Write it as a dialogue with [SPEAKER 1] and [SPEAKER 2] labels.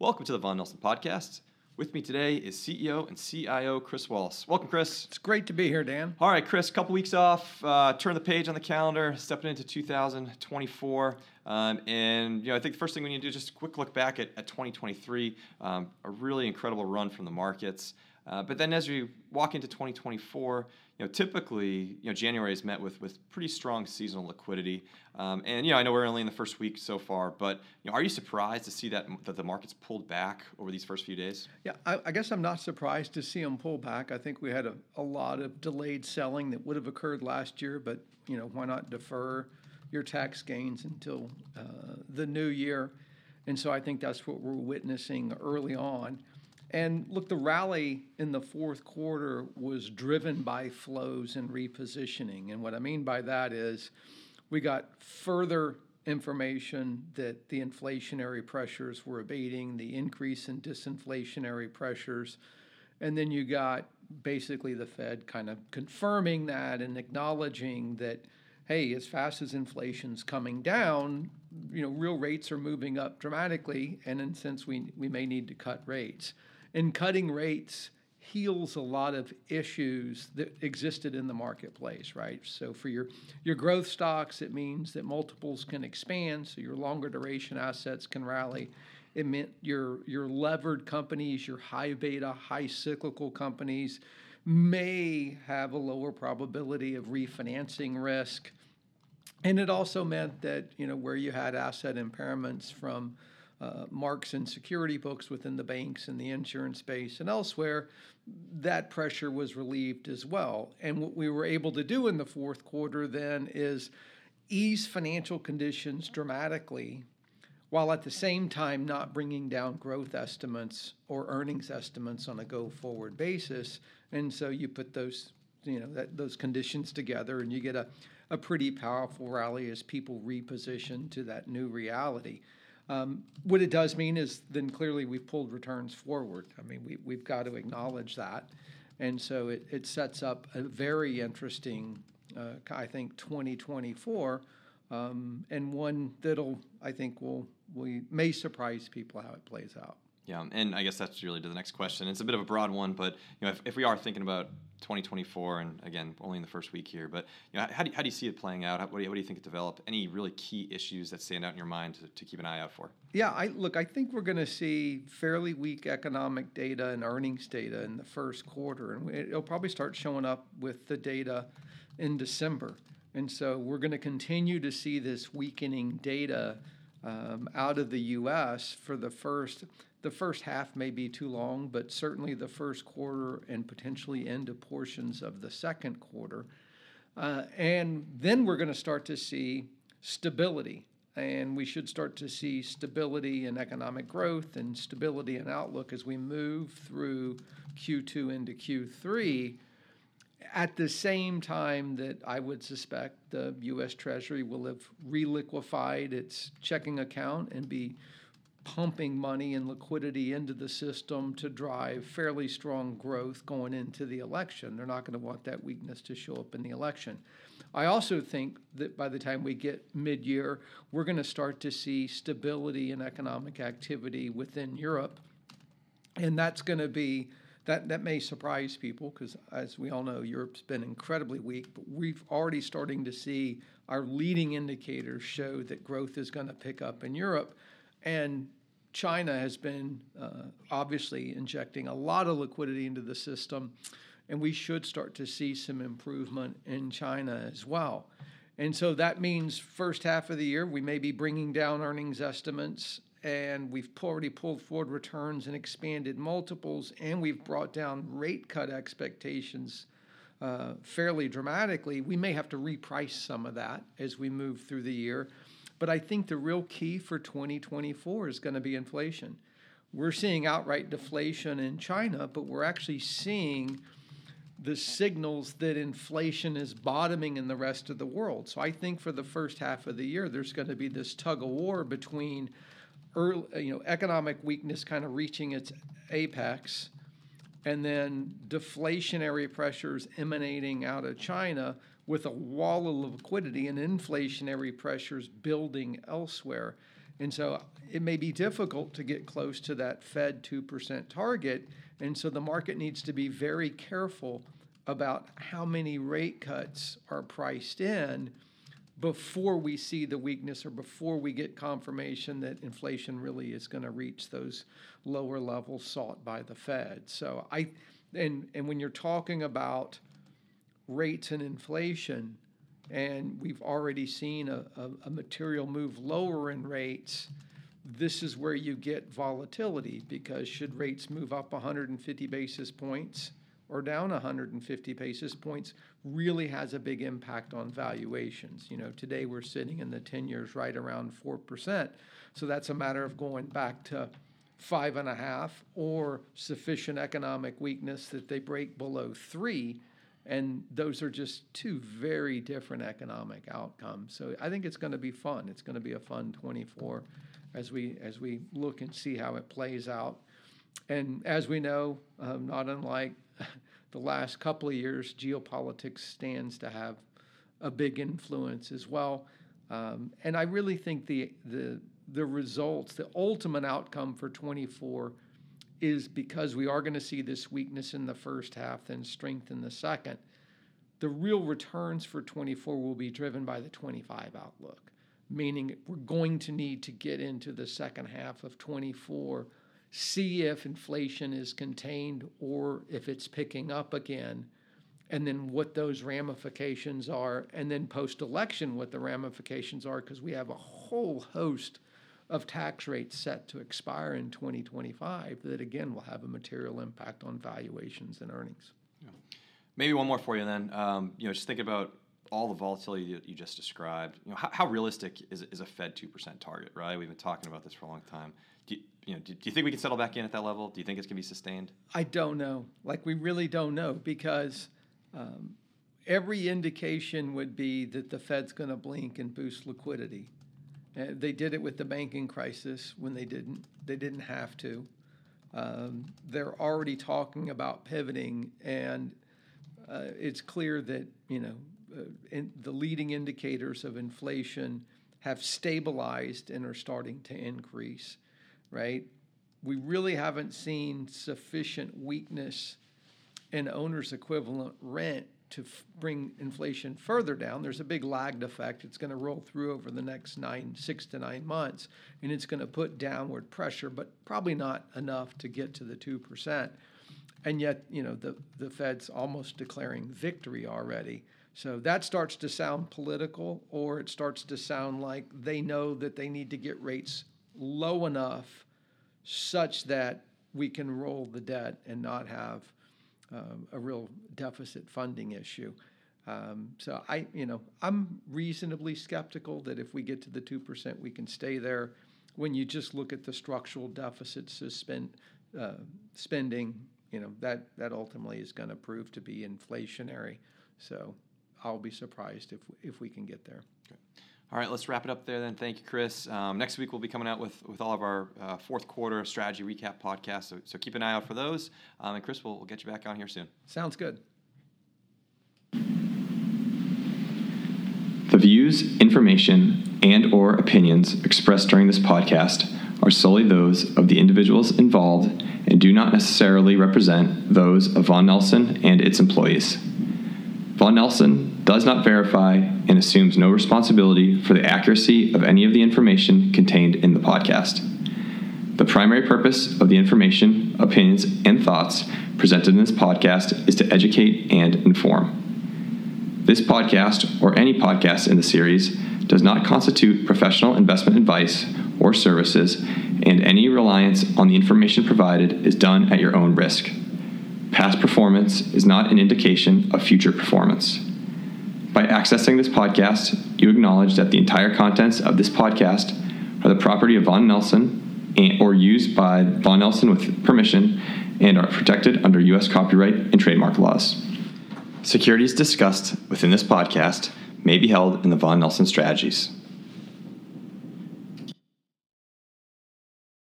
[SPEAKER 1] Welcome to the Vaughan Nelson Podcast. With me today is CEO and CIO Chris Wallis. Welcome, Chris.
[SPEAKER 2] It's great to be here, Dan.
[SPEAKER 1] All right, Chris, a couple weeks off, uh, turn the page on the calendar, stepping into 2024. Um, and you know, I think the first thing we need to do is just a quick look back at, at 2023, um, a really incredible run from the markets. Uh, but then as we walk into 2024, you know, typically, you know, January is met with with pretty strong seasonal liquidity. Um, and you know, I know we're only in the first week so far, but you know, are you surprised to see that that the markets pulled back over these first few days?
[SPEAKER 2] Yeah, I, I guess I'm not surprised to see them pull back. I think we had a, a lot of delayed selling that would have occurred last year, but you know, why not defer your tax gains until uh, the new year? And so I think that's what we're witnessing early on. And look, the rally in the fourth quarter was driven by flows and repositioning. And what I mean by that is we got further information that the inflationary pressures were abating, the increase in disinflationary pressures. And then you got basically the Fed kind of confirming that and acknowledging that, hey, as fast as inflation's coming down, you know, real rates are moving up dramatically, and in sense we we may need to cut rates and cutting rates heals a lot of issues that existed in the marketplace, right? So for your your growth stocks, it means that multiples can expand, so your longer duration assets can rally. It meant your your levered companies, your high beta, high cyclical companies may have a lower probability of refinancing risk. And it also meant that, you know, where you had asset impairments from uh, marks and security books within the banks and the insurance space and elsewhere, that pressure was relieved as well. And what we were able to do in the fourth quarter then is ease financial conditions dramatically while at the same time not bringing down growth estimates or earnings estimates on a go forward basis. And so you put those you know that, those conditions together and you get a, a pretty powerful rally as people reposition to that new reality. Um, what it does mean is then clearly we've pulled returns forward. I mean, we, we've got to acknowledge that. And so it, it sets up a very interesting, uh, I think, 2024, um, and one that'll, I think, will we may surprise people how it plays out.
[SPEAKER 1] Yeah, and I guess that's really to the next question. It's a bit of a broad one, but you know, if, if we are thinking about 2024, and again, only in the first week here, but you know, how do you, how do you see it playing out? How, what, do you, what do you think it developed? Any really key issues that stand out in your mind to, to keep an eye out for?
[SPEAKER 2] Yeah, I look. I think we're going to see fairly weak economic data and earnings data in the first quarter, and it'll probably start showing up with the data in December. And so we're going to continue to see this weakening data um, out of the U.S. for the first the first half may be too long, but certainly the first quarter and potentially into portions of the second quarter. Uh, and then we're going to start to see stability. And we should start to see stability in economic growth and stability in outlook as we move through Q2 into Q3. At the same time, that I would suspect the U.S. Treasury will have reliquefied its checking account and be pumping money and liquidity into the system to drive fairly strong growth going into the election. They're not going to want that weakness to show up in the election. I also think that by the time we get mid year, we're going to start to see stability in economic activity within Europe. And that's going to be. That, that may surprise people because, as we all know, Europe's been incredibly weak. But we've already starting to see our leading indicators show that growth is going to pick up in Europe. And China has been uh, obviously injecting a lot of liquidity into the system, and we should start to see some improvement in China as well. And so that means first half of the year we may be bringing down earnings estimates, and we've already pulled forward returns and expanded multiples, and we've brought down rate cut expectations uh, fairly dramatically. We may have to reprice some of that as we move through the year. But I think the real key for 2024 is going to be inflation. We're seeing outright deflation in China, but we're actually seeing the signals that inflation is bottoming in the rest of the world. So I think for the first half of the year, there's going to be this tug of war between early, you know, economic weakness kind of reaching its apex and then deflationary pressures emanating out of China with a wall of liquidity and inflationary pressures building elsewhere. And so it may be difficult to get close to that Fed 2% target. And so the market needs to be very careful about how many rate cuts are priced in before we see the weakness or before we get confirmation that inflation really is going to reach those lower levels sought by the Fed. So I and and when you're talking about rates and inflation, and we've already seen a, a, a material move lower in rates, this is where you get volatility because should rates move up 150 basis points or down 150 basis points really has a big impact on valuations. You know, today we're sitting in the 10 years right around 4%. So that's a matter of going back to five and a half or sufficient economic weakness that they break below three. And those are just two very different economic outcomes. So I think it's going to be fun. It's going to be a fun 24 as we as we look and see how it plays out. And as we know, um, not unlike the last couple of years, geopolitics stands to have a big influence as well. Um, and I really think the the the results, the ultimate outcome for 24 is because we are going to see this weakness in the first half, then strength in the second. The real returns for 24 will be driven by the 25 outlook, meaning we're going to need to get into the second half of 24 see if inflation is contained or if it's picking up again, and then what those ramifications are, and then post election, what the ramifications are, because we have a whole host of tax rates set to expire in 2025 that again will have a material impact on valuations and earnings. Yeah.
[SPEAKER 1] Maybe one more for you then. Um, you know, just think about all the volatility that you just described. You know, how, how realistic is, is a Fed two percent target? Right, we've been talking about this for a long time. Do you, you know, do, do, you think we can settle back in at that level? Do you think it's going to be sustained?
[SPEAKER 2] I don't know. Like we really don't know because um, every indication would be that the Fed's going to blink and boost liquidity. Uh, they did it with the banking crisis when they didn't. They didn't have to. Um, they're already talking about pivoting, and uh, it's clear that you know uh, in, the leading indicators of inflation have stabilized and are starting to increase right? We really haven't seen sufficient weakness in owner's equivalent rent to f- bring inflation further down. There's a big lagged effect. It's going to roll through over the next nine, six to nine months, and it's going to put downward pressure, but probably not enough to get to the two percent. And yet, you know, the the Fed's almost declaring victory already. So that starts to sound political, or it starts to sound like they know that they need to get rates low enough such that we can roll the debt and not have um, a real deficit funding issue. Um, so I, you know, I'm reasonably skeptical that if we get to the two percent, we can stay there. When you just look at the structural deficit suspend, uh, spending, you know, that that ultimately is going to prove to be inflationary. So I'll be surprised if if we can get there. Okay.
[SPEAKER 1] All right, let's wrap it up there then. Thank you, Chris. Um, next week we'll be coming out with, with all of our uh, fourth quarter strategy recap podcasts, so, so keep an eye out for those. Um, and Chris, we'll, we'll get you back on here soon.
[SPEAKER 2] Sounds good.
[SPEAKER 3] The views, information, and or opinions expressed during this podcast are solely those of the individuals involved and do not necessarily represent those of Vaughan Nelson and its employees. Vaughan Nelson does not verify and assumes no responsibility for the accuracy of any of the information contained in the podcast. The primary purpose of the information, opinions, and thoughts presented in this podcast is to educate and inform. This podcast, or any podcast in the series, does not constitute professional investment advice or services, and any reliance on the information provided is done at your own risk. Past performance is not an indication of future performance. By accessing this podcast, you acknowledge that the entire contents of this podcast are the property of Vaughan Nelson and, or used by Vaughan Nelson with permission and are protected under U.S. copyright and trademark laws. Securities discussed within this podcast may be held in the Vaughan Nelson strategies.